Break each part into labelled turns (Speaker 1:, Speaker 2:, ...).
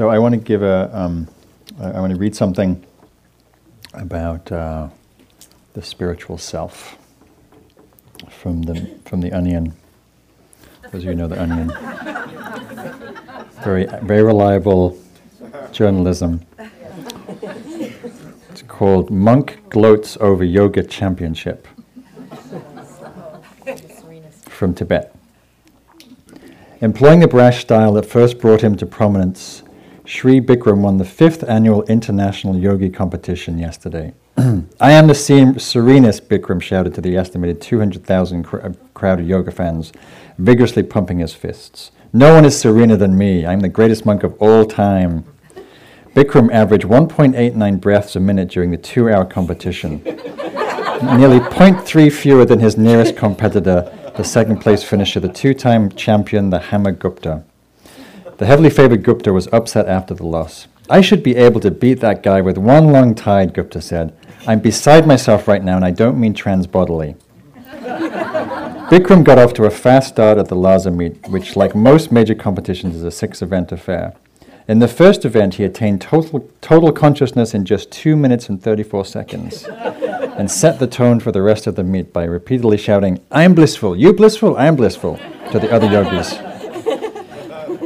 Speaker 1: So I want to give a, um, I, want to read something about uh, the spiritual self from the from the Onion. As you know, the Onion, very very reliable journalism. It's called "Monk Gloats Over Yoga Championship" from Tibet. Employing the brash style that first brought him to prominence, Sri Bikram won the fifth annual International Yogi competition yesterday. I am the serenest, Bikram shouted to the estimated 200,000 cr- uh, crowd of yoga fans, vigorously pumping his fists. No one is serener than me. I am the greatest monk of all time. Bikram averaged 1.89 breaths a minute during the two hour competition, nearly 0.3 fewer than his nearest competitor, the second place finisher, the two time champion, the Hamma Gupta. The heavily favored Gupta was upset after the loss. I should be able to beat that guy with one long tide, Gupta said. I'm beside myself right now, and I don't mean trans bodily. Bikram got off to a fast start at the Lhasa meet, which, like most major competitions, is a six event affair. In the first event, he attained total, total consciousness in just 2 minutes and 34 seconds and set the tone for the rest of the meet by repeatedly shouting, I'm blissful, you blissful, I'm blissful, to the other yogis.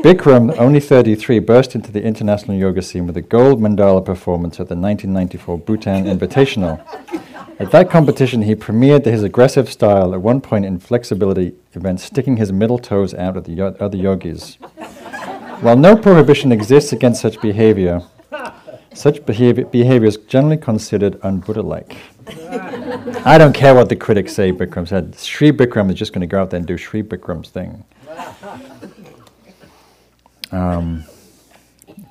Speaker 1: Bikram, only 33, burst into the international yoga scene with a gold mandala performance at the 1994 Bhutan Invitational. At that competition, he premiered his aggressive style, at one point in flexibility events, sticking his middle toes out at the yo- other yogis. While no prohibition exists against such behavior, such behavior, behavior is generally considered un-Buddha like. I don't care what the critics say, Bikram said. Sri Bikram is just going to go out there and do Sri Bikram's thing. Um,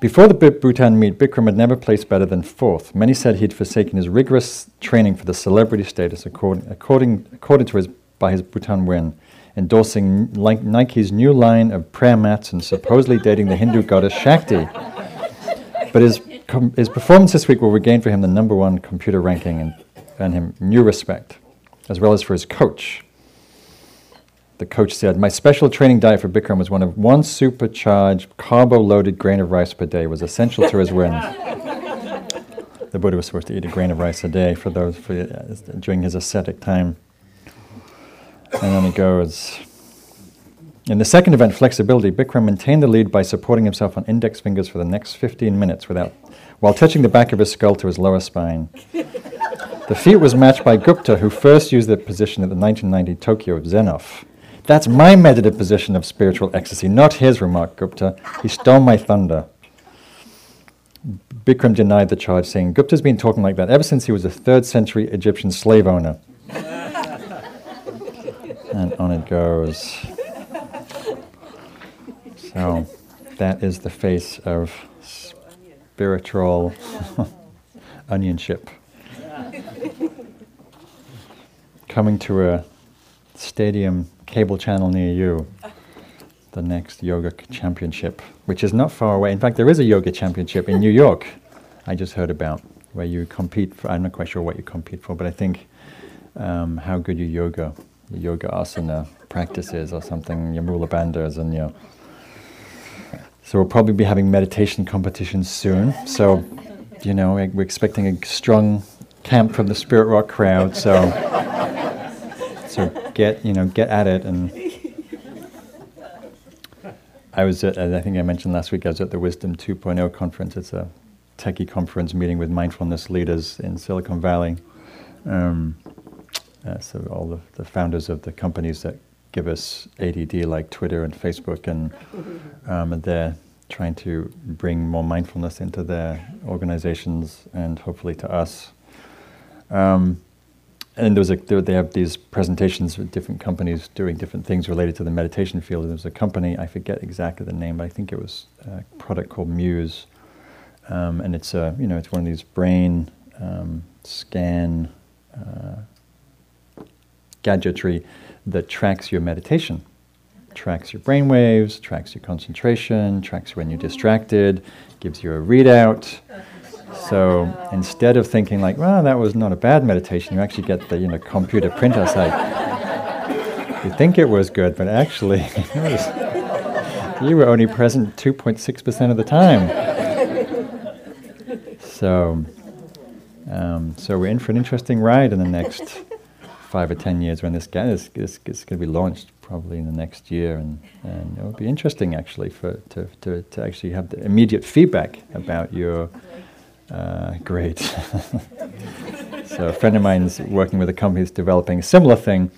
Speaker 1: before the Bhutan meet, Bikram had never placed better than fourth. Many said he'd forsaken his rigorous training for the celebrity status according, according, according to his, by his Bhutan win, endorsing Nike's new line of prayer mats and supposedly dating the Hindu goddess Shakti. But his, com- his performance this week will regain for him the number one computer ranking and earn him new respect, as well as for his coach, the coach said, My special training diet for Bikram was one of one supercharged, carbo loaded grain of rice per day was essential to his win. the Buddha was supposed to eat a grain of rice a day for those for, uh, during his ascetic time. And then he goes. In the second event, flexibility, Bikram maintained the lead by supporting himself on index fingers for the next 15 minutes without, while touching the back of his skull to his lower spine. The feat was matched by Gupta, who first used the position at the 1990 Tokyo Zenough. That's my meditative position of spiritual ecstasy, not his, remarked Gupta. He stole my thunder. Bikram denied the charge, saying, Gupta's been talking like that ever since he was a third century Egyptian slave owner. and on it goes. So, that is the face of spiritual onionship. Coming to a stadium cable channel near you the next yoga championship, which is not far away. In fact, there is a yoga championship in New York. I just heard about where you compete for. I'm not quite sure what you compete for, but I think um, how good your yoga, your yoga asana practices or something, your mula bandhas and your. So we'll probably be having meditation competitions soon. So, you know, we're expecting a strong camp from the Spirit Rock crowd. So, so get you know get at it and I was at, I think I mentioned last week I was at the Wisdom 2.0 conference. It's a techie conference meeting with mindfulness leaders in Silicon Valley. Um, uh, so all the, the, founders of the companies that give us ADD like Twitter and Facebook and, um, and they're trying to bring more mindfulness into their organizations and hopefully to us. Um, and there was a, there, they have these presentations with different companies doing different things related to the meditation field. And there was a company, I forget exactly the name, but I think it was a product called Muse. Um, and it's a, you know, it's one of these brain um, scan uh, gadgetry that tracks your meditation, tracks your brain waves, tracks your concentration, tracks when you're distracted, gives you a readout. So instead of thinking like, well, that was not a bad meditation, you actually get the you know computer printer side. you think it was good, but actually you were only present 2.6% of the time. So, um, so we're in for an interesting ride in the next five or ten years when this is, is, is going to be launched probably in the next year, and, and it will be interesting actually for to, to, to actually have the immediate feedback about your uh, great. so a friend of mine's working with a company that's developing a similar thing,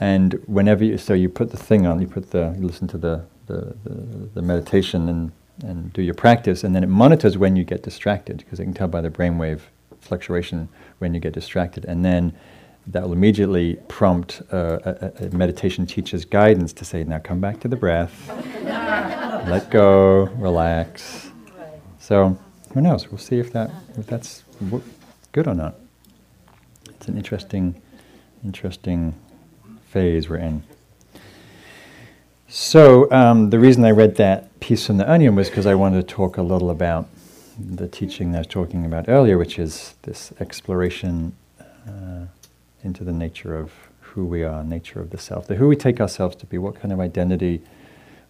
Speaker 1: and whenever you so you put the thing on, you put the you listen to the the, the, the meditation and and do your practice, and then it monitors when you get distracted because it can tell by the brainwave fluctuation when you get distracted, and then that will immediately prompt uh, a, a, meditation teacher's guidance to say, now come back to the breath, let go, relax. So who knows? We'll see if that if that's good or not. It's an interesting, interesting phase we're in. So um, the reason I read that piece from the Onion was because I wanted to talk a little about the teaching that I was talking about earlier, which is this exploration uh, into the nature of who we are, nature of the self, the who we take ourselves to be, what kind of identity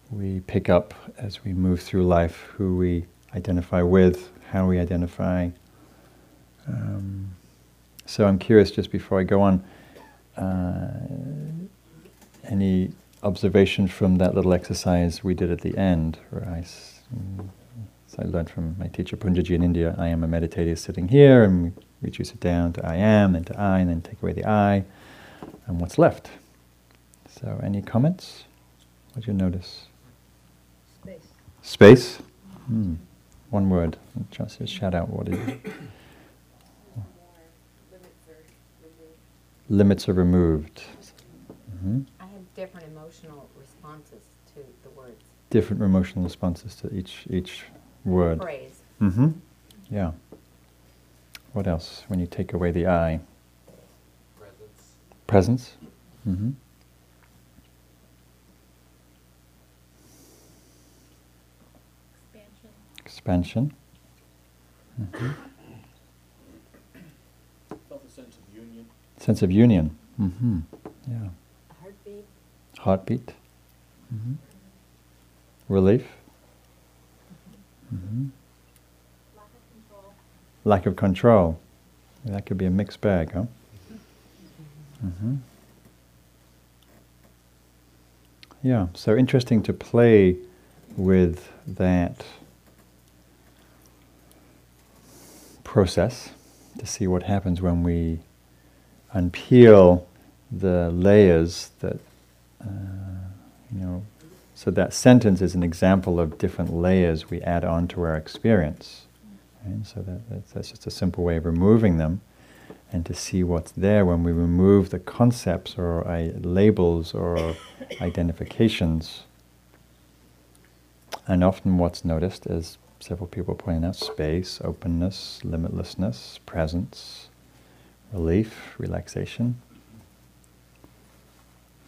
Speaker 1: we pick up as we move through life, who we identify with, how we identify. Um, so I'm curious, just before I go on, uh, any observation from that little exercise we did at the end, where I, mm, so I learned from my teacher Poonjaji in India, I am a meditator sitting here, and we reduce it down to I am, then to I, and then take away the I, and what's left. So, any comments? What did you notice?
Speaker 2: Space.
Speaker 1: Space? Hmm. One word. Just shout out what is? Limits are removed.
Speaker 2: Mm-hmm. I had different emotional responses to the words.
Speaker 1: Different emotional responses to each each word.
Speaker 2: Phrase.
Speaker 1: Mm-hmm. Yeah. What else? When you take away the I.
Speaker 3: Presence.
Speaker 1: Presence. Mm-hmm. Expansion. Mm-hmm.
Speaker 3: Felt a sense of union.
Speaker 1: Sense of union. Mm-hmm. Yeah.
Speaker 2: Heartbeat.
Speaker 1: Heartbeat. Mm-hmm. Relief. Mm-hmm.
Speaker 2: Lack of control.
Speaker 1: Lack of control. That could be a mixed bag, huh? Mm-hmm. Yeah, so interesting to play with that process to see what happens when we unpeel the layers that, uh, you know, so that sentence is an example of different layers we add on to our experience. Right? So that, that's, that's just a simple way of removing them and to see what's there when we remove the concepts or uh, labels or identifications. And often what's noticed is several people pointing out space, openness, limitlessness, presence, relief, relaxation.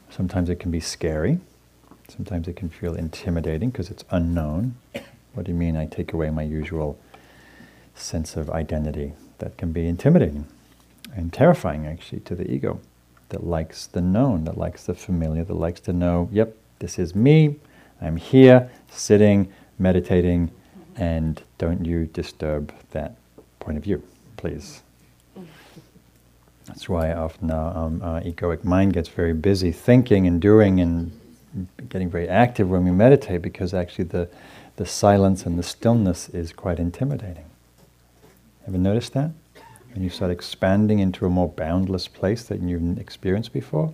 Speaker 1: Sometimes it can be scary. Sometimes it can feel intimidating because it's unknown. What do you mean I take away my usual sense of identity? That can be intimidating and terrifying actually to the ego that likes the known, that likes the familiar, that likes to know, yep, this is me, I'm here, sitting, meditating, and don't you disturb that point of view, please. That's why often our, um, our egoic mind gets very busy thinking and doing and getting very active when we meditate because actually the, the silence and the stillness is quite intimidating. Ever noticed that? When you start expanding into a more boundless place that you've experienced before,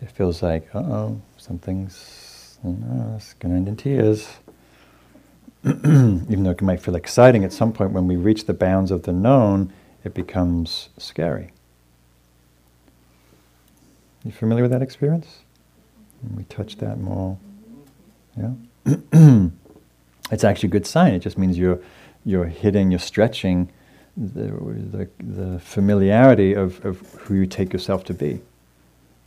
Speaker 1: it feels like, uh oh, something's it's going to end in tears. even though it might feel exciting, at some point when we reach the bounds of the known, it becomes scary. You familiar with that experience? we touch that more, yeah. it's actually a good sign. It just means you're you're hitting, you're stretching the the, the familiarity of, of who you take yourself to be,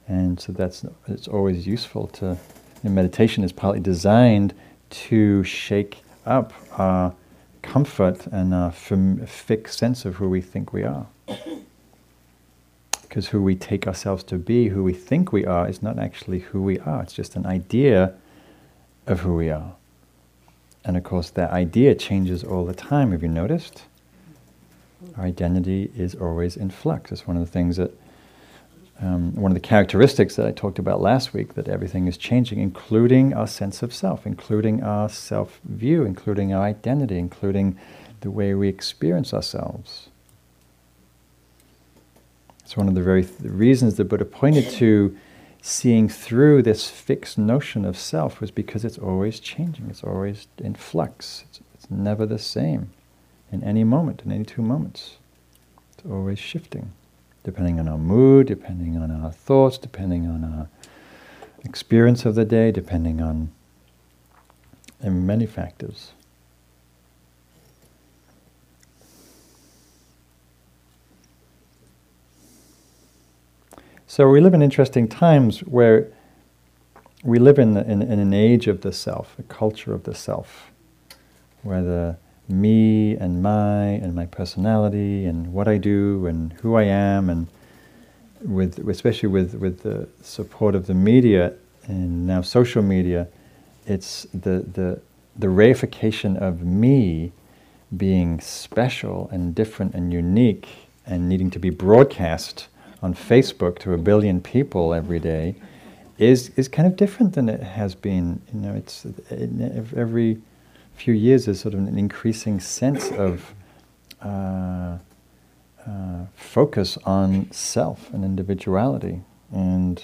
Speaker 1: and so that's it's always useful to. meditation is partly designed to shake up our comfort and our fixed sense of who we think we are. Because who we take ourselves to be, who we think we are, is not actually who we are. It's just an idea of who we are. And of course, that idea changes all the time. Have you noticed? Our identity is always in flux. It's one of the things that, um, one of the characteristics that I talked about last week, that everything is changing, including our sense of self, including our self view, including our identity, including the way we experience ourselves. It's one of the very th- reasons the Buddha pointed to seeing through this fixed notion of self was because it's always changing, it's always in flux, it's, it's never the same in any moment, in any two moments. It's always shifting, depending on our mood, depending on our thoughts, depending on our experience of the day, depending on many factors. So we live in interesting times where we live in, in, in an age of the self, a culture of the self, where the me and my and my personality and what I do and who I am and with especially with, with the support of the media and now social media, it's the, the, the reification of me being special and different and unique and needing to be broadcast on Facebook to a billion people every day is is kind of different than it has been. You know, it's it, every few years there's sort of an increasing sense of uh, uh, focus on self and individuality, and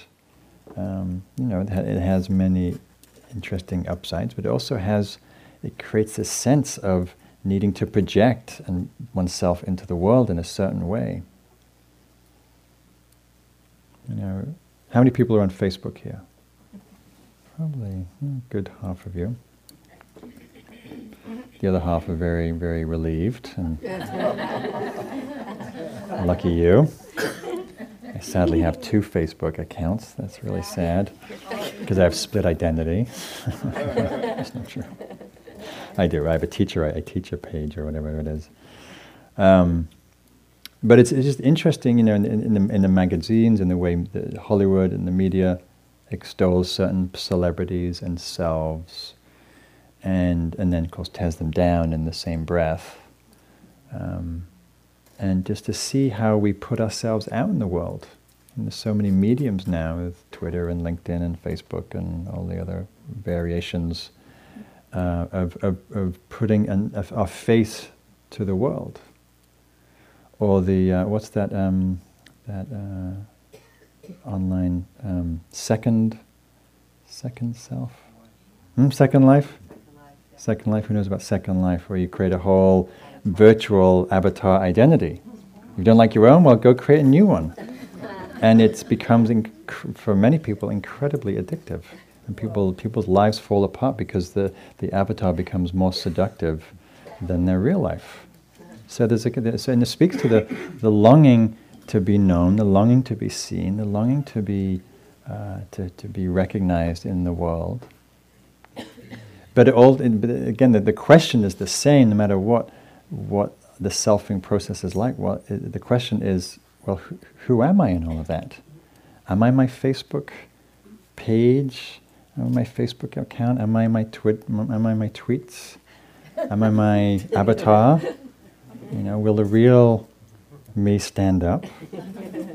Speaker 1: um, you know, it, ha- it has many interesting upsides, but it also has it creates a sense of needing to project and oneself into the world in a certain way. You know, how many people are on Facebook here? Probably a good half of you. The other half are very, very relieved and lucky you. I sadly have two Facebook accounts. That's really sad because I have split identity. That's not true. I do. I have a teacher. I, teach a page or whatever it is. Um, but it's, it's just interesting, you know, in, in, the, in the magazines and the way the Hollywood and the media extols certain celebrities and selves, and and then of course tears them down in the same breath. Um, and just to see how we put ourselves out in the world. And there's so many mediums now with Twitter and LinkedIn and Facebook and all the other variations uh, of, of, of putting an, our face to the world or the uh, what's that um, that uh, online um, second second self hmm? second life second life? Who knows about second life where you create a whole virtual avatar identity? If you don't like your own well go create a new one. And it becomes inc- for many people incredibly addictive. And people people's lives fall apart because the, the avatar becomes more seductive than their real life. So there's a, so, and it speaks to the, the longing to be known, the longing to be seen, the longing to be, uh, to, to be recognized in the world. But, all, but again, the, the question is the same no matter what, what the selfing process is like. Well, it, the question is, well, who, who am I in all of that? Am I my Facebook page? Am I my Facebook account? Am I my twit? Am I my tweets? Am I my avatar? You know, will the real me stand up?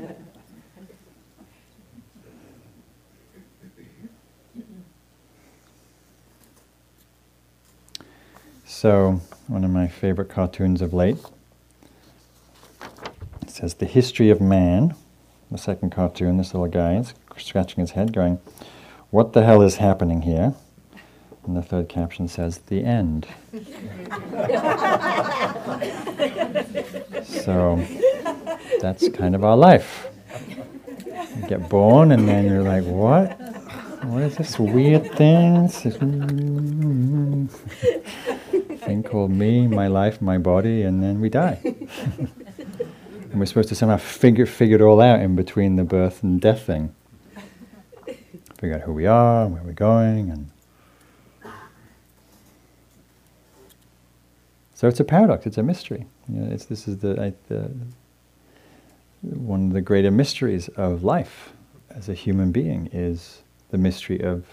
Speaker 1: so, one of my favorite cartoons of late it says, The history of man. The second cartoon, this little guy is scratching his head, going, What the hell is happening here? And the third caption says, The end. so that's kind of our life. You get born, and then you're like, What? What is this weird thing? Thing called me, my life, my body, and then we die. and we're supposed to somehow figure, figure it all out in between the birth and death thing. Figure out who we are, where we're going, and So it's a paradox. It's a mystery. You know, it's, this is the, I, the one of the greater mysteries of life as a human being is the mystery of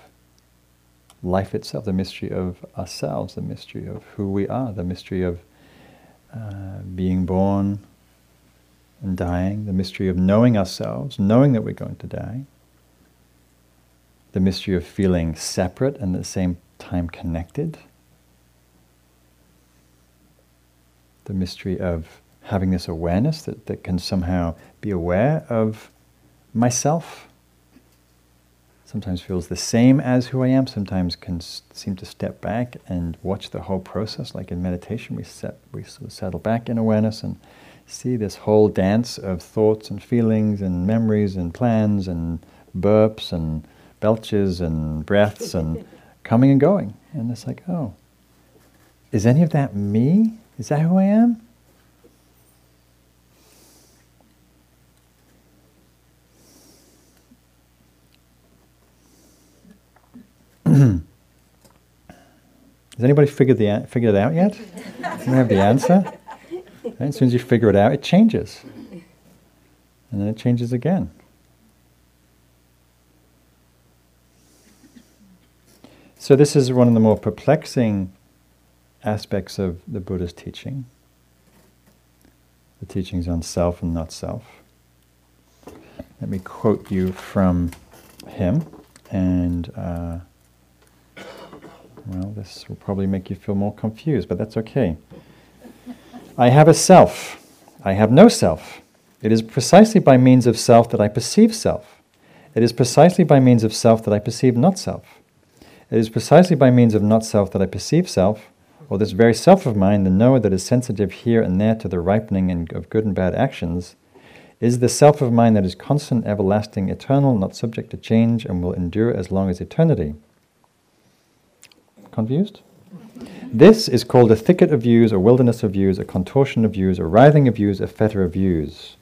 Speaker 1: life itself, the mystery of ourselves, the mystery of who we are, the mystery of uh, being born and dying, the mystery of knowing ourselves, knowing that we're going to die, the mystery of feeling separate and at the same time connected, the mystery of having this awareness that, that can somehow be aware of myself. Sometimes feels the same as who I am, sometimes can s- seem to step back and watch the whole process. Like in meditation, we, set, we sort of settle back in awareness and see this whole dance of thoughts and feelings and memories and plans and burps and belches and breaths and coming and going. And it's like, oh, is any of that me? Is that who I am? Has anybody figured the figured it out yet? Do you have the answer. Right? As soon as you figure it out, it changes, and then it changes again. So this is one of the more perplexing aspects of the Buddha's teaching. The teachings on self and not self. Let me quote you from him, and. Uh, well, this will probably make you feel more confused, but that's okay. I have a self. I have no self. It is precisely by means of self that I perceive self. It is precisely by means of self that I perceive not self. It is precisely by means of not self that I perceive self, or this very self of mine, the knower that is sensitive here and there to the ripening of good and bad actions, is the self of mine that is constant, everlasting, eternal, not subject to change, and will endure as long as eternity. Confused? This is called a thicket of views, a wilderness of views, a contortion of views, a writhing of views, a fetter of views.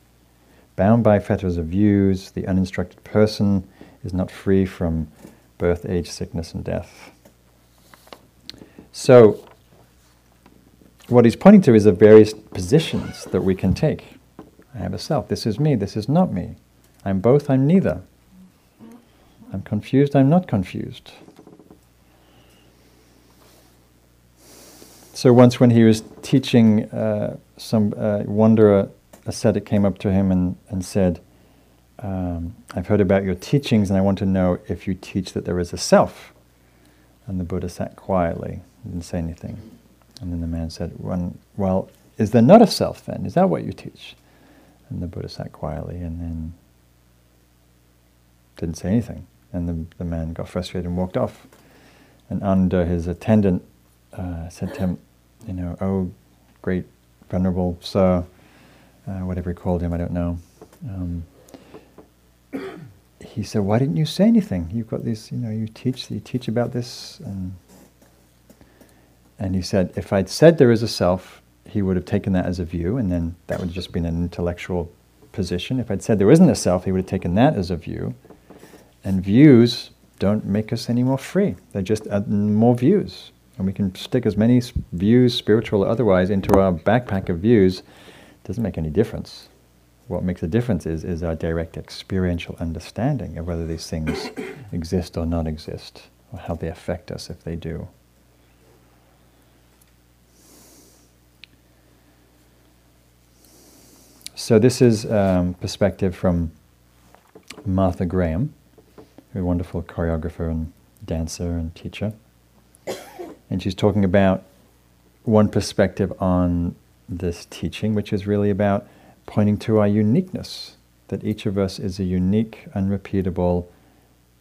Speaker 1: Bound by fetters of views, the uninstructed person is not free from birth, age, sickness, and death. So, what he's pointing to is the various positions that we can take. I have a self. This is me. This is not me. I'm both. I'm neither. I'm confused. I'm not confused. So once, when he was teaching, uh, some uh, wanderer ascetic came up to him and, and said, um, I've heard about your teachings and I want to know if you teach that there is a self. And the Buddha sat quietly, didn't say anything. And then the man said, Well, is there not a self then? Is that what you teach? And the Buddha sat quietly and then didn't say anything. And the, the man got frustrated and walked off. And Ananda his attendant uh, said to him, you know, oh, great venerable sir, uh, whatever he called him, I don't know. Um, he said, why didn't you say anything? You've got this, you know, you teach, you teach about this, and and he said, if I'd said there is a self, he would have taken that as a view, and then that would have just been an intellectual position. If I'd said there isn't a self, he would have taken that as a view. And views don't make us any more free. They're just uh, more views. And we can stick as many views, spiritual or otherwise, into our backpack of views. It doesn't make any difference. What makes a difference is, is our direct experiential understanding of whether these things exist or not exist, or how they affect us if they do. So this is um, perspective from Martha Graham, a wonderful choreographer and dancer and teacher. And she's talking about one perspective on this teaching, which is really about pointing to our uniqueness, that each of us is a unique, unrepeatable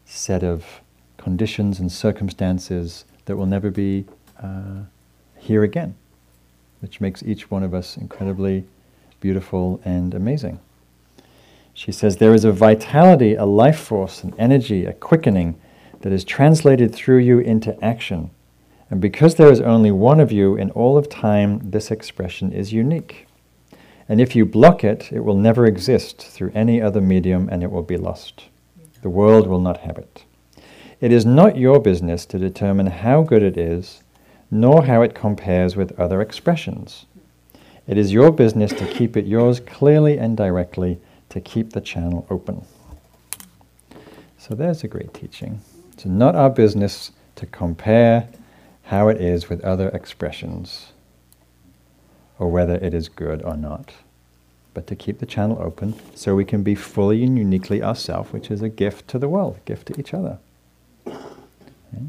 Speaker 1: set of conditions and circumstances that will never be uh, here again, which makes each one of us incredibly beautiful and amazing. She says there is a vitality, a life force, an energy, a quickening that is translated through you into action. And because there is only one of you in all of time, this expression is unique. And if you block it, it will never exist through any other medium and it will be lost. The world will not have it. It is not your business to determine how good it is, nor how it compares with other expressions. It is your business to keep it yours clearly and directly, to keep the channel open. So there's a great teaching. It's not our business to compare how it is with other expressions, or whether it is good or not. But to keep the channel open so we can be fully and uniquely ourselves, which is a gift to the world, a gift to each other. Okay?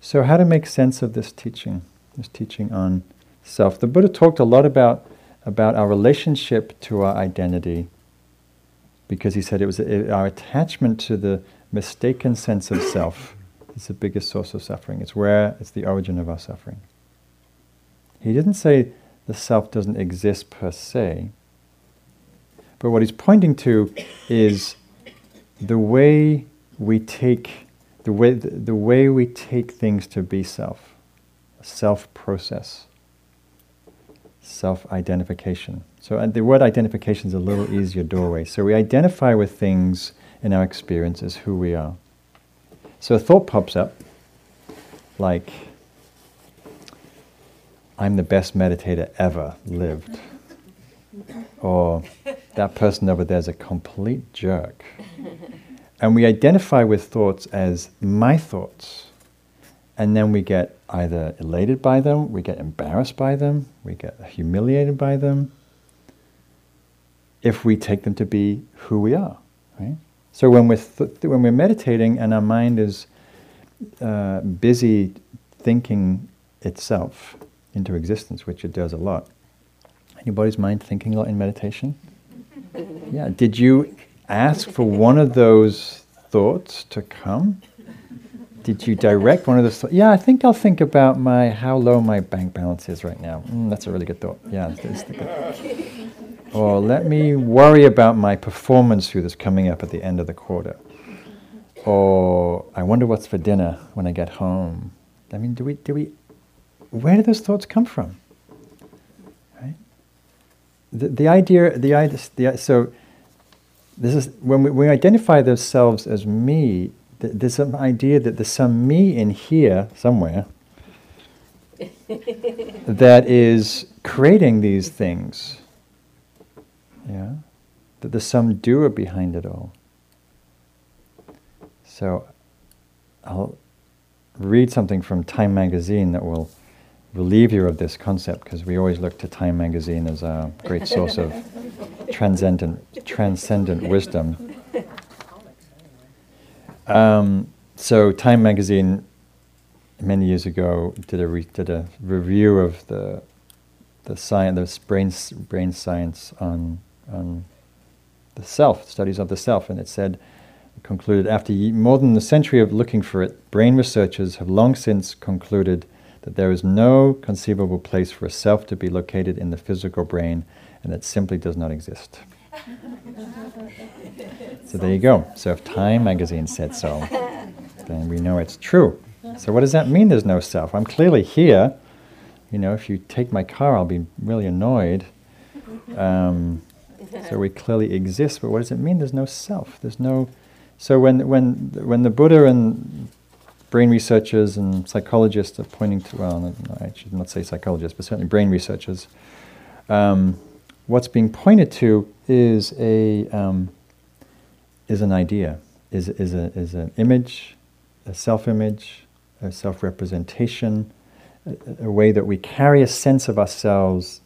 Speaker 1: So, how to make sense of this teaching, this teaching on self? The Buddha talked a lot about, about our relationship to our identity because he said it was our attachment to the mistaken sense of self is the biggest source of suffering. It's where it's the origin of our suffering. He didn't say the self doesn't exist per se, but what he's pointing to is the way we take the way the, the way we take things to be self, self process, self identification. So uh, the word identification is a little easier doorway. So we identify with things in our experience as who we are. So a thought pops up, like, I'm the best meditator ever lived. Or that person over there is a complete jerk. And we identify with thoughts as my thoughts. And then we get either elated by them, we get embarrassed by them, we get humiliated by them, if we take them to be who we are. Right? So when we're, th- when we're meditating and our mind is uh, busy thinking itself into existence, which it does a lot. Anybody's mind thinking a lot in meditation? yeah. Did you ask for one of those thoughts to come? Did you direct one of those? Yeah, I think I'll think about my how low my bank balance is right now. Mm, that's a really good thought. Yeah, it's good. Or let me worry about my performance through this coming up at the end of the quarter. Or I wonder what's for dinner when I get home. I mean, do we do we where do those thoughts come from? Right? The, the idea, the idea, so this is when we, we identify themselves as me. Th- there's some idea that there's some me in here somewhere that is creating these things. Yeah, that there's some doer behind it all. So, I'll read something from Time magazine that will relieve you of this concept because we always look to Time magazine as a great source of transcendent, transcendent wisdom. Um, so, Time magazine many years ago did a re- did a review of the the science, the brain brain science on on the self, studies of the self, and it said concluded after more than a century of looking for it, brain researchers have long since concluded that there is no conceivable place for a self to be located in the physical brain, and it simply does not exist. So there you go. So if Time magazine said so, then we know it's true. So what does that mean? There's no self. I'm clearly here. You know, if you take my car, I'll be really annoyed. Um, so we clearly exist, but what does it mean? There's no self. There's no. So when when when the Buddha and brain researchers and psychologists are pointing to, well, I should not say psychologists, but certainly brain researchers. Um, what's being pointed to is a um, is an idea, is is a is an image, a self-image, a self-representation, a, a way that we carry a sense of ourselves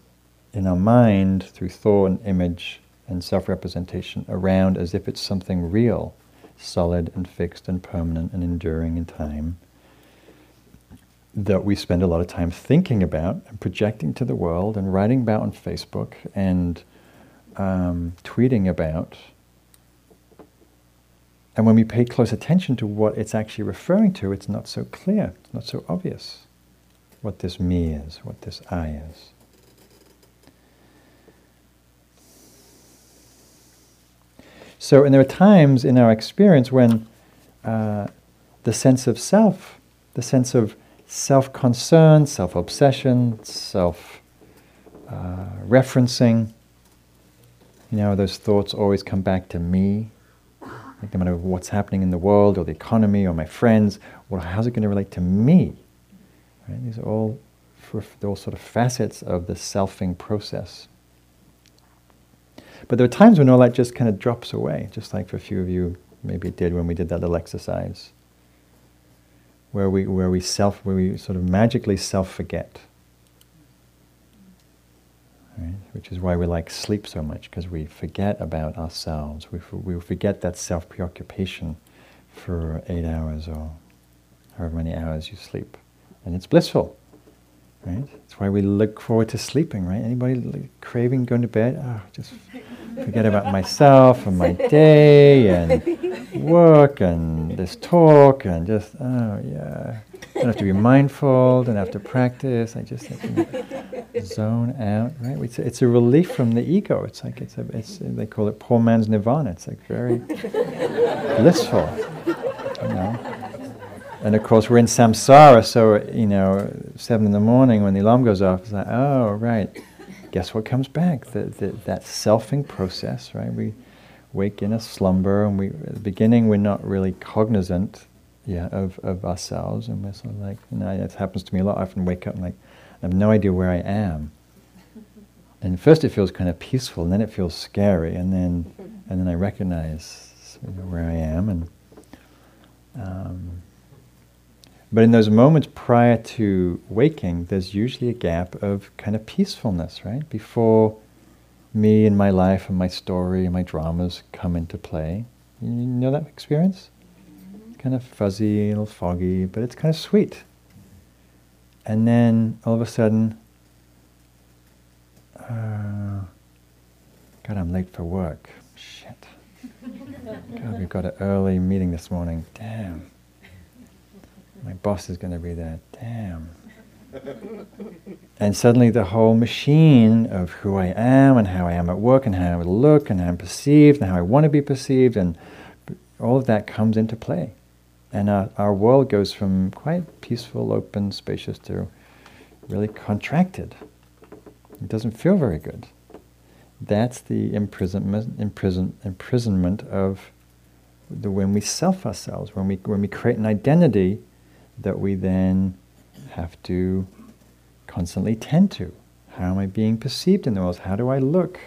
Speaker 1: in our mind through thought and image and self-representation around as if it's something real solid and fixed and permanent and enduring in time that we spend a lot of time thinking about and projecting to the world and writing about on Facebook and um, tweeting about. And when we pay close attention to what it's actually referring to, it's not so clear, it's not so obvious what this me is, what this I is. So, and there are times in our experience when uh, the sense of self, the sense of self concern, self obsession, self uh, referencing, you know, those thoughts always come back to me. Like no matter what's happening in the world or the economy or my friends, well, how's it going to relate to me? Right? These are all, they're all sort of facets of the selfing process. But there are times when all that just kind of drops away, just like for a few of you Maybe it did when we did that little exercise. Where we, where we self, where we sort of magically self forget. Right? Which is why we like sleep so much, because we forget about ourselves. We, we forget that self preoccupation for eight hours or however many hours you sleep. And it's blissful. Right? That's why we look forward to sleeping, right? Anybody craving going to bed? Oh, just forget about myself and my day and work and this talk and just, oh yeah. Don't have to be mindful, don't have to practice. I just have to zone out, right? It's a, it's a relief from the ego. It's like, it's a, it's, they call it poor man's nirvana. It's like very blissful, you know. And of course, we're in samsara, so, you know, seven in the morning when the alarm goes off, it's like, oh, right. Guess what comes back? The, the, that selfing process, right? We wake in a slumber, and we, at the beginning, we're not really cognizant yeah, of, of ourselves, and we're sort of like, you know, it happens to me a lot. I often wake up and like, I have no idea where I am. And first it feels kind of peaceful, and then it feels scary, and then, and then I recognize you know, where I am, and um, but in those moments prior to waking, there's usually a gap of kind of peacefulness, right? Before me and my life and my story and my dramas come into play. You know that experience? Kind of fuzzy, a little foggy, but it's kind of sweet. And then all of a sudden, uh, God, I'm late for work. Shit. God, we've got an early meeting this morning. Damn. My boss is going to be there. Damn. and suddenly the whole machine of who I am and how I am at work and how I look and how I'm perceived and how I want to be perceived and all of that comes into play. And our, our world goes from quite peaceful, open, spacious to really contracted. It doesn't feel very good. That's the imprisonment, imprison, imprisonment of the when we self ourselves, when we when we create an identity that we then have to constantly tend to. How am I being perceived in the world? How do I look?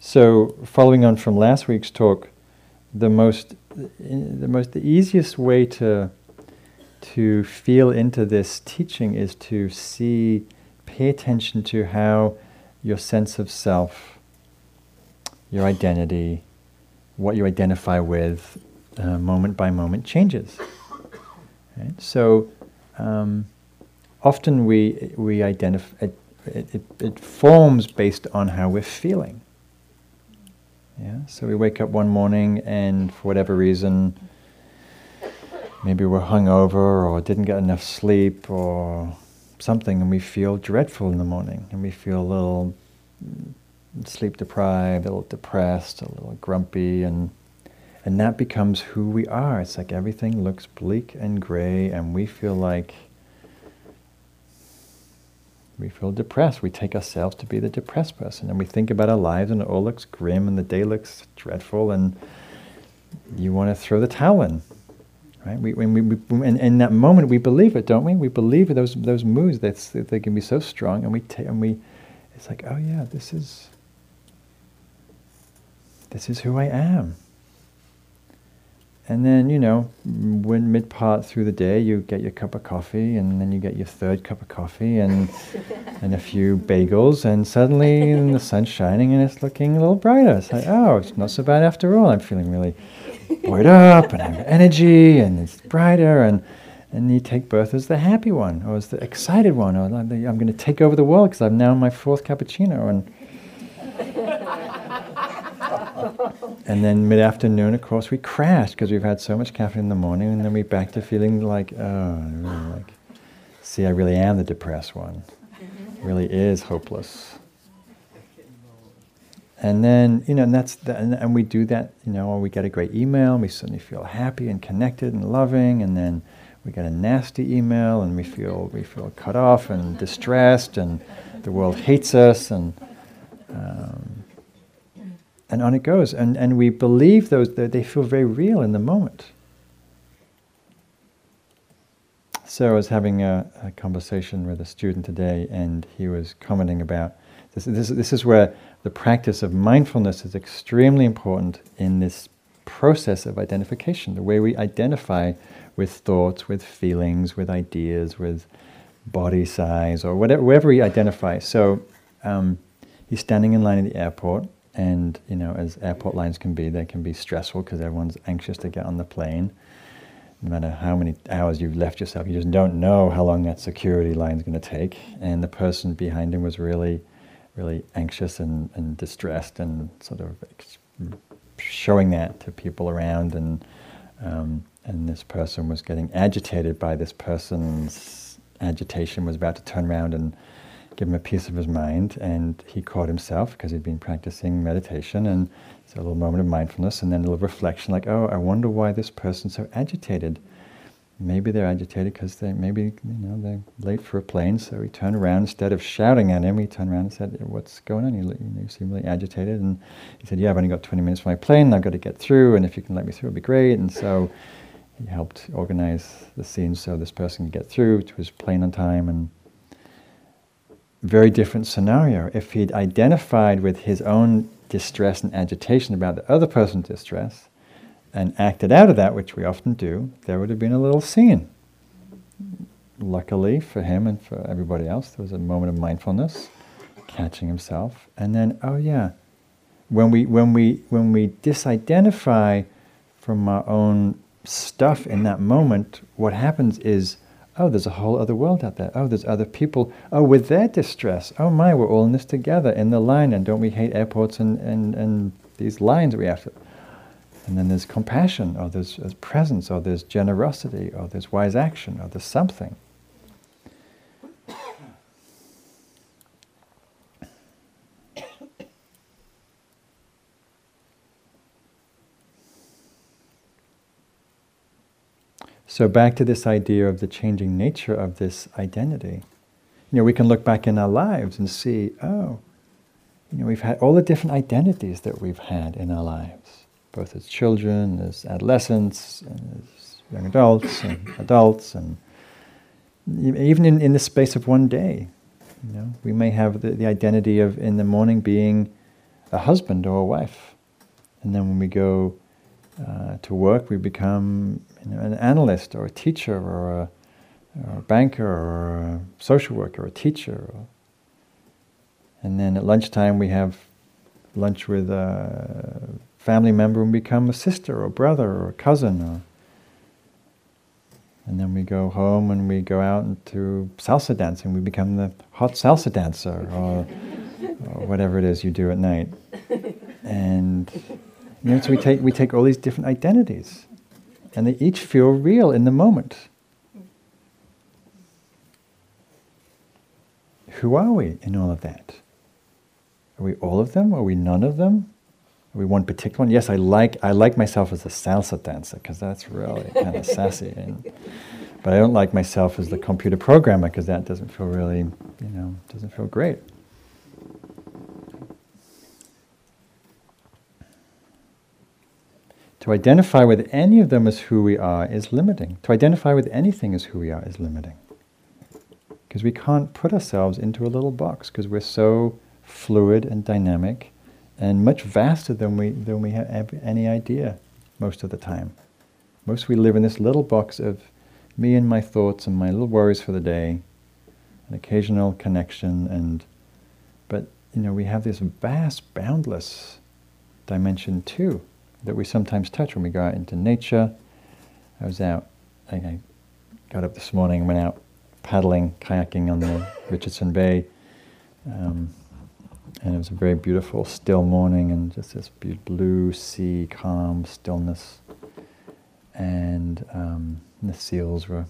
Speaker 1: So, following on from last week's talk, the most, the most, the easiest way to to feel into this teaching is to see, pay attention to how your sense of self, your identity, what you identify with, uh, moment by moment changes. Right? So, um, often we we identify it, it, it forms based on how we're feeling. Yeah. So we wake up one morning and for whatever reason maybe we're hungover or didn't get enough sleep or something, and we feel dreadful in the morning, and we feel a little sleep deprived, a little depressed, a little grumpy, and and that becomes who we are. It's like everything looks bleak and gray, and we feel like we feel depressed. We take ourselves to be the depressed person, and we think about our lives, and it all looks grim, and the day looks dreadful, and you want to throw the towel in. Right? We, when we, we, in, in that moment, we believe it, don't we? We believe those those moods. That's that they can be so strong, and we ta- and we, it's like, oh yeah, this is. This is who I am. And then you know, when mid part through the day, you get your cup of coffee, and then you get your third cup of coffee, and and a few bagels, and suddenly the sun's shining, and it's looking a little brighter. It's like, oh, it's not so bad after all. I'm feeling really buoyed up and have energy and it's brighter and and you take birth as the happy one or as the excited one or I'm going to take over the world because I'm now my fourth cappuccino and and then mid-afternoon of course we crash because we've had so much caffeine in the morning and then we back to feeling like oh really like see I really am the depressed one. It really is hopeless and then, you know, and that's the, and, and, we do that, you know, or we get a great email and we suddenly feel happy and connected and loving, and then we get a nasty email and we feel we feel cut off and distressed and the world hates us and um, and on it goes. And, and we believe those, that they feel very real in the moment. So I was having a, a conversation with a student today, and he was commenting about this, this. This is where the practice of mindfulness is extremely important in this process of identification, the way we identify with thoughts, with feelings, with ideas, with body size, or whatever, wherever we identify. So um, he's standing in line at the airport, and you know, as airport lines can be, they can be stressful because everyone's anxious to get on the plane. No matter how many hours you've left yourself, you just don't know how long that security line is going to take. And the person behind him was really, really anxious and, and distressed and sort of showing that to people around. And, um, and this person was getting agitated by this person's agitation, was about to turn around and give him a piece of his mind, and he caught himself because he'd been practicing meditation, and it's a little moment of mindfulness, and then a little reflection, like, oh, I wonder why this person's so agitated. Maybe they're agitated because they maybe you know they're late for a plane. So he turned around instead of shouting at him. He turned around and said, "What's going on? You, you, you seem really agitated." And he said, "Yeah, I've only got 20 minutes for my plane. I've got to get through, and if you can let me through, it'd be great." And so he helped organize the scene so this person could get through to his plane on time and very different scenario. If he'd identified with his own distress and agitation about the other person's distress and acted out of that, which we often do, there would have been a little scene. Luckily for him and for everybody else, there was a moment of mindfulness, catching himself, and then, oh yeah, when we when we when we disidentify from our own stuff in that moment, what happens is Oh, there's a whole other world out there. Oh, there's other people. Oh, with their distress. Oh my, we're all in this together in the line. And don't we hate airports and, and, and these lines we have to. And then there's compassion, or there's, there's presence, or there's generosity, or there's wise action, or there's something. So back to this idea of the changing nature of this identity. You know, we can look back in our lives and see, oh, you know, we've had all the different identities that we've had in our lives, both as children, as adolescents, as young adults, and adults, and even in, in the space of one day. You know, we may have the, the identity of in the morning being a husband or a wife, and then when we go uh, to work, we become you know, an analyst or a teacher or a, or a, banker or a social worker or a teacher. Or, and then at lunchtime, we have lunch with a family member and become a sister or brother or a cousin. Or, and then we go home and we go out into salsa dancing. We become the hot salsa dancer or, or whatever it is you do at night. And you know, so we take, we take all these different identities, and they each feel real in the moment. Who are we in all of that? Are we all of them? Are we none of them? We one particular one? Yes, I like, I like myself as a salsa dancer because that's really kind of sassy. And, but I don't like myself as the computer programmer because that doesn't feel really, you know, doesn't feel great. To identify with any of them as who we are is limiting. To identify with anything as who we are is limiting. Because we can't put ourselves into a little box because we're so fluid and dynamic and much vaster than we, than we have any idea most of the time. Most we live in this little box of me and my thoughts and my little worries for the day, an occasional connection, and but you know we have this vast, boundless dimension too that we sometimes touch when we go out into nature. I was out, I got up this morning and went out paddling, kayaking on the Richardson Bay. Um, and it was a very beautiful, still morning, and just this blue sea, calm stillness. And um, the seals were,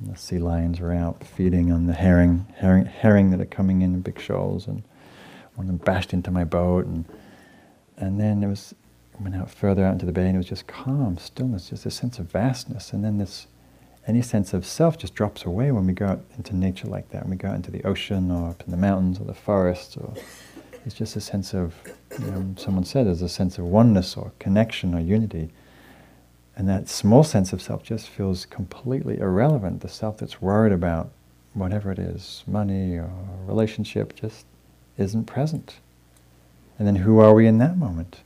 Speaker 1: the sea lions were out feeding on the herring, herring, herring that are coming in in big shoals, and one of them bashed into my boat, and and then there was went out further out into the bay and it was just calm, stillness, just a sense of vastness. And then this, any sense of self just drops away when we go out into nature like that. When we go out into the ocean or up in the mountains or the forests, or it's just a sense of um, someone said, there's a sense of oneness or connection or unity. And that small sense of self just feels completely irrelevant. The self that's worried about whatever it is, money or relationship, just isn't present. And then who are we in that moment?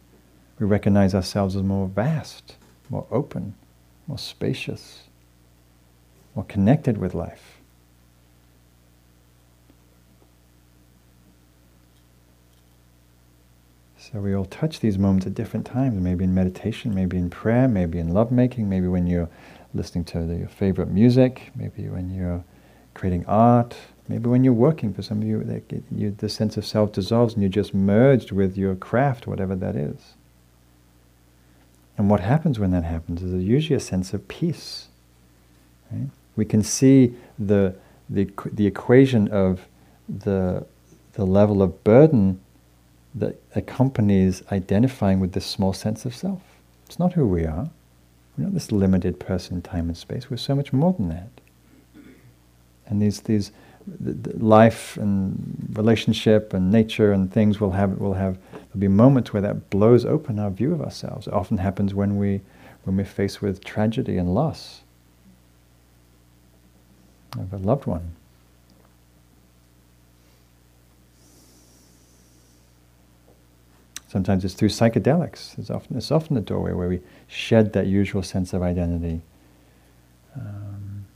Speaker 1: We recognize ourselves as more vast, more open, more spacious, more connected with life. So we all touch these moments at different times, maybe in meditation, maybe in prayer, maybe in lovemaking, maybe when you're listening to the, your favorite music, maybe when you're creating art, maybe when you're working. For some of you, you, the sense of self dissolves and you're just merged with your craft, whatever that is. And what happens when that happens is there's usually a sense of peace. Right? We can see the, the, the equation of the, the level of burden that accompanies identifying with this small sense of self. It's not who we are. We're not this limited person in time and space. We're so much more than that. And these, these the, the life and relationship and nature and things will have, will have, there'll be moments where that blows open our view of ourselves. It often happens when, we, when we're faced with tragedy and loss of a loved one. Sometimes it's through psychedelics. It's often, it's often the doorway where we shed that usual sense of identity. Um,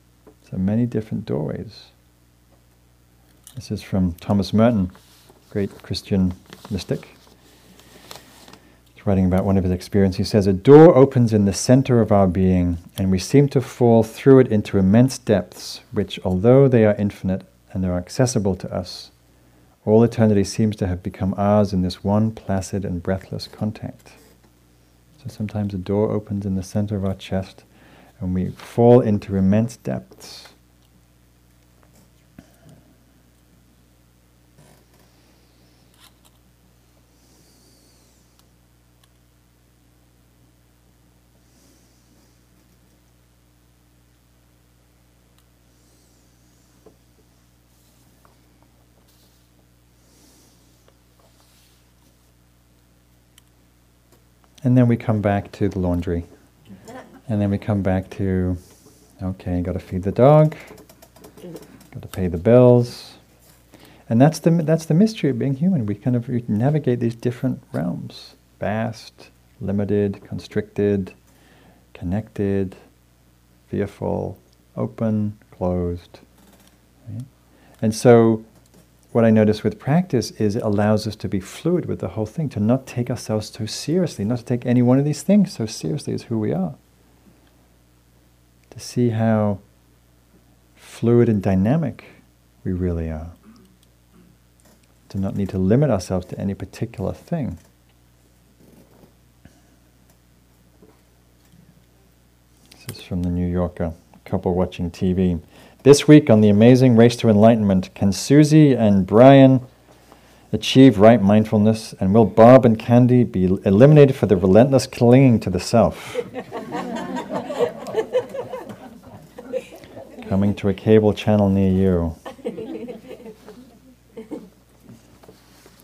Speaker 1: so many different doorways. This is from Thomas Merton, great Christian mystic. He's writing about one of his experiences. He says, A door opens in the center of our being, and we seem to fall through it into immense depths, which, although they are infinite and are accessible to us, all eternity seems to have become ours in this one placid and breathless contact. So sometimes a door opens in the center of our chest and we fall into immense depths. And then we come back to the laundry. And then we come back to, okay, got to feed the dog, got to pay the bills. And that's the, that's the mystery of being human. We kind of we navigate these different realms vast, limited, constricted, connected, fearful, open, closed. Right? And so what I notice with practice is it allows us to be fluid with the whole thing, to not take ourselves so seriously, not to take any one of these things so seriously as who we are. To see how fluid and dynamic we really are. To not need to limit ourselves to any particular thing. This is from the New Yorker, a couple watching TV. This week on The Amazing Race to Enlightenment, can Susie and Brian achieve right mindfulness? And will Bob and Candy be eliminated for the relentless clinging to the self? Coming to a cable channel near you.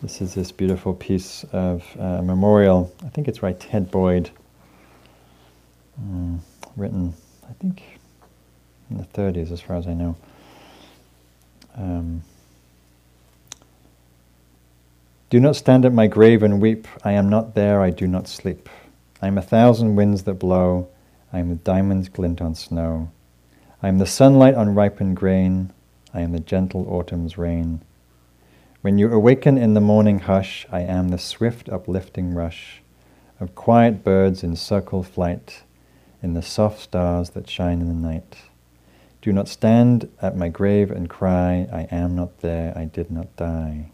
Speaker 1: This is this beautiful piece of uh, memorial. I think it's by Ted Boyd, mm, written, I think, in the 30s, as far as I know. Um, do not stand at my grave and weep. I am not there, I do not sleep. I am a thousand winds that blow. I am the diamonds glint on snow. I am the sunlight on ripened grain. I am the gentle autumn's rain. When you awaken in the morning hush, I am the swift uplifting rush of quiet birds in circle flight in the soft stars that shine in the night. Do not stand at my grave and cry, I am not there, I did not die.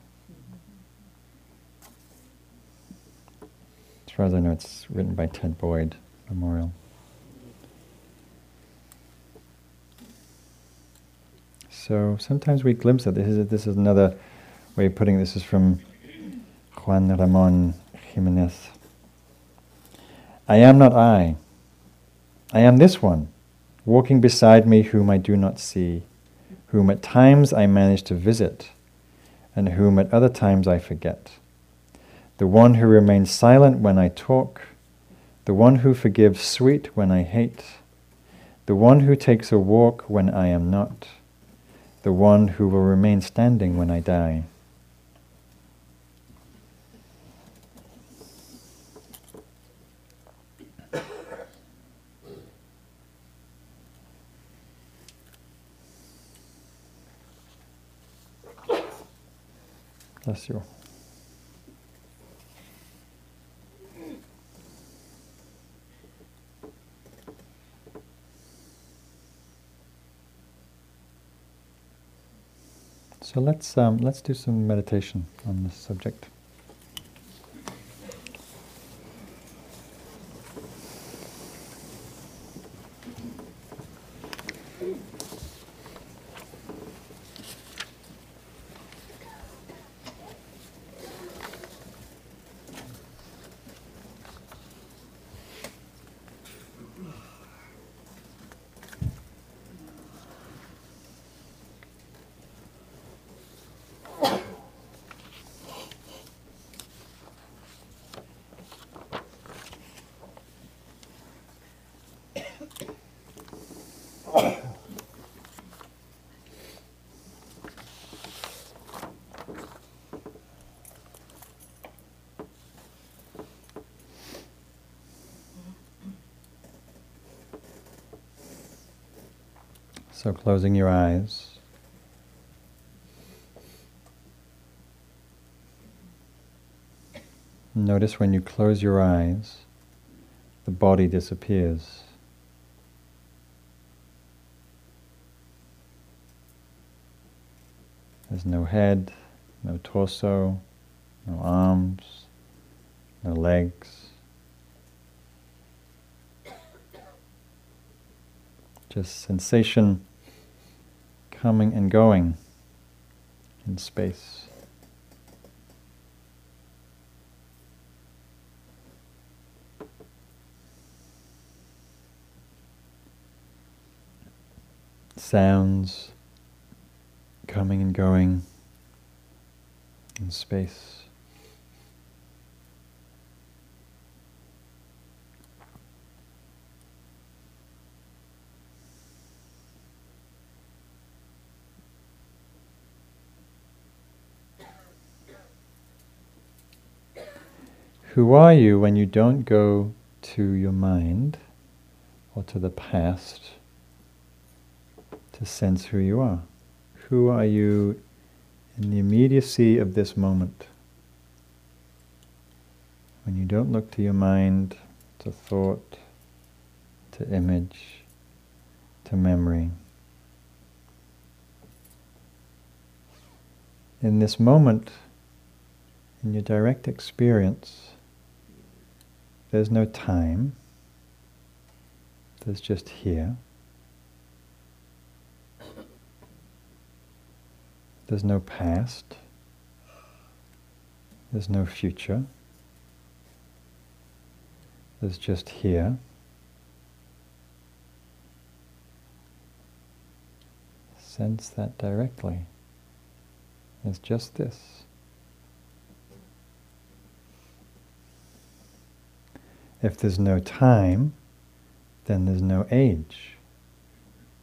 Speaker 1: As far as I know, it's written by Ted Boyd Memorial. So sometimes we glimpse that. This is, this is another way of putting it. This is from Juan Ramon Jimenez. I am not I. I am this one walking beside me whom I do not see, whom at times I manage to visit, and whom at other times I forget. the one who remains silent when I talk, the one who forgives sweet when I hate, the one who takes a walk when I am not, the one who will remain standing when I die. So let's um, let's do some meditation on this subject. So closing your eyes. Notice when you close your eyes, the body disappears. There's no head, no torso, no arms, no legs. Just sensation coming and going in space. Sounds coming and going in space. Who are you when you don't go to your mind or to the past to sense who you are? Who are you in the immediacy of this moment? When you don't look to your mind, to thought, to image, to memory. In this moment, in your direct experience, there's no time, there's just here. There's no past, there's no future, there's just here. Sense that directly. It's just this. If there's no time, then there's no age.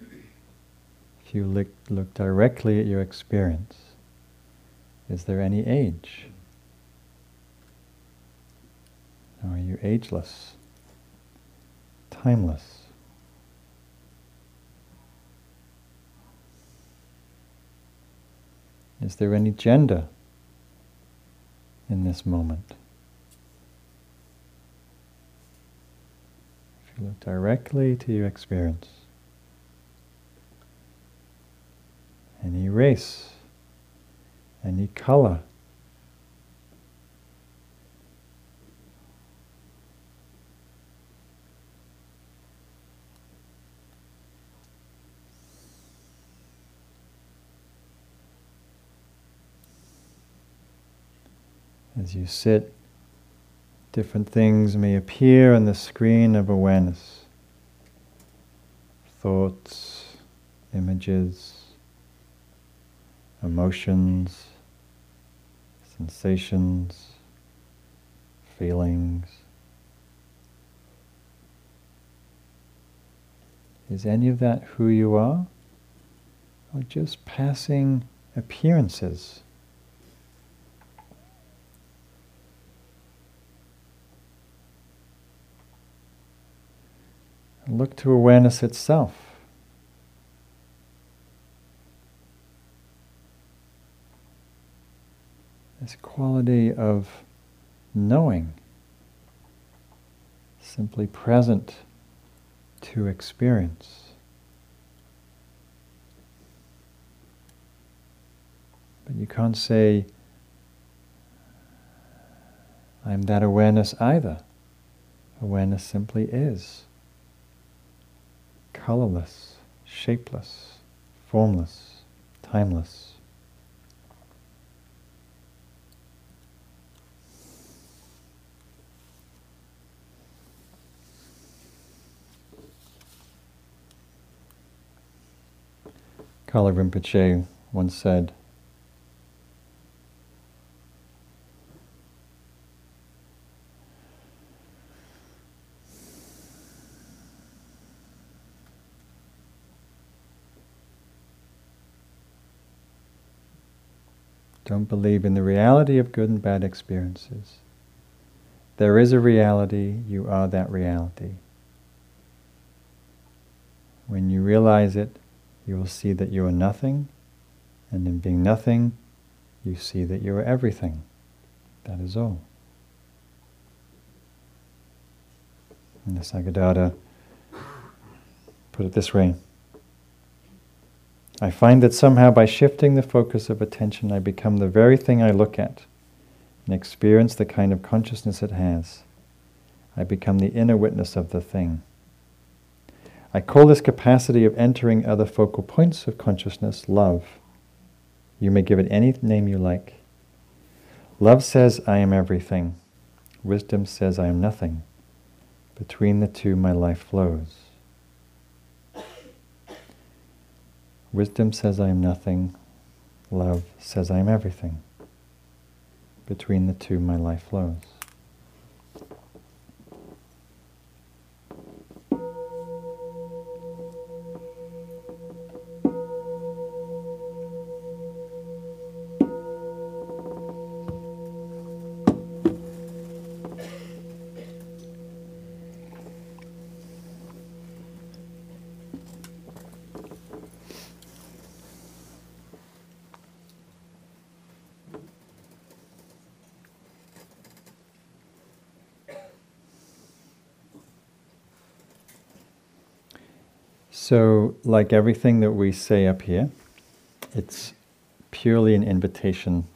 Speaker 1: If you look, look directly at your experience, is there any age? Are you ageless, timeless? Is there any gender in this moment? You look directly to your experience, any race, any color, As you sit, different things may appear on the screen of awareness. Thoughts, images, emotions, sensations, feelings. Is any of that who you are? Or just passing appearances? Look to awareness itself. This quality of knowing, simply present to experience. But you can't say, I'm that awareness either. Awareness simply is colorless, shapeless, formless, timeless. Kalu Rinpoche once said, Don't believe in the reality of good and bad experiences. There is a reality, you are that reality. When you realize it, you will see that you are nothing, and in being nothing, you see that you are everything. That is all. And Nisargadatta put it this way I find that somehow by shifting the focus of attention, I become the very thing I look at and experience the kind of consciousness it has. I become the inner witness of the thing. I call this capacity of entering other focal points of consciousness love. You may give it any name you like. Love says, I am everything. Wisdom says, I am nothing. Between the two, my life flows. Wisdom says, I am nothing. Love says, I am everything. Between the two, my life flows. So, like everything that we say up here, it's purely an invitation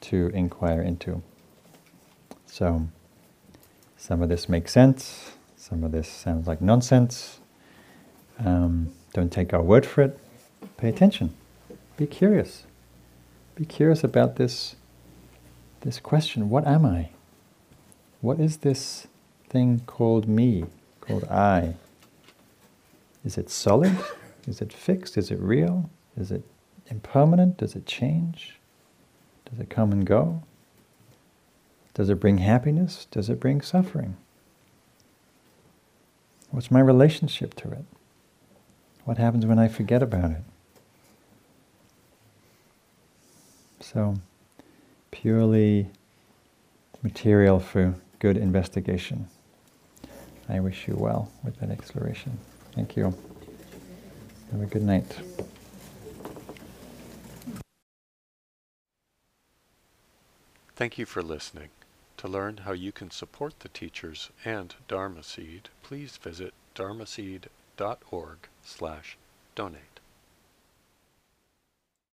Speaker 1: to inquire into. So, some of this makes sense, some of this sounds like nonsense. Um, don't take our word for it. Pay attention. Be curious. Be curious about this, this question what am I? What is this thing called me, called I? Is it solid? Is it fixed? Is it real? Is it impermanent? Does it change? Does it come and go? Does it bring happiness? Does it bring suffering? What's my relationship to it? What happens when I forget about it? So, purely material for good investigation. I wish you well with that exploration. Thank you. Have a good night.
Speaker 4: Thank you for listening. To learn how you can support the teachers and Dharma Seed, please visit dharmaseed.org slash donate.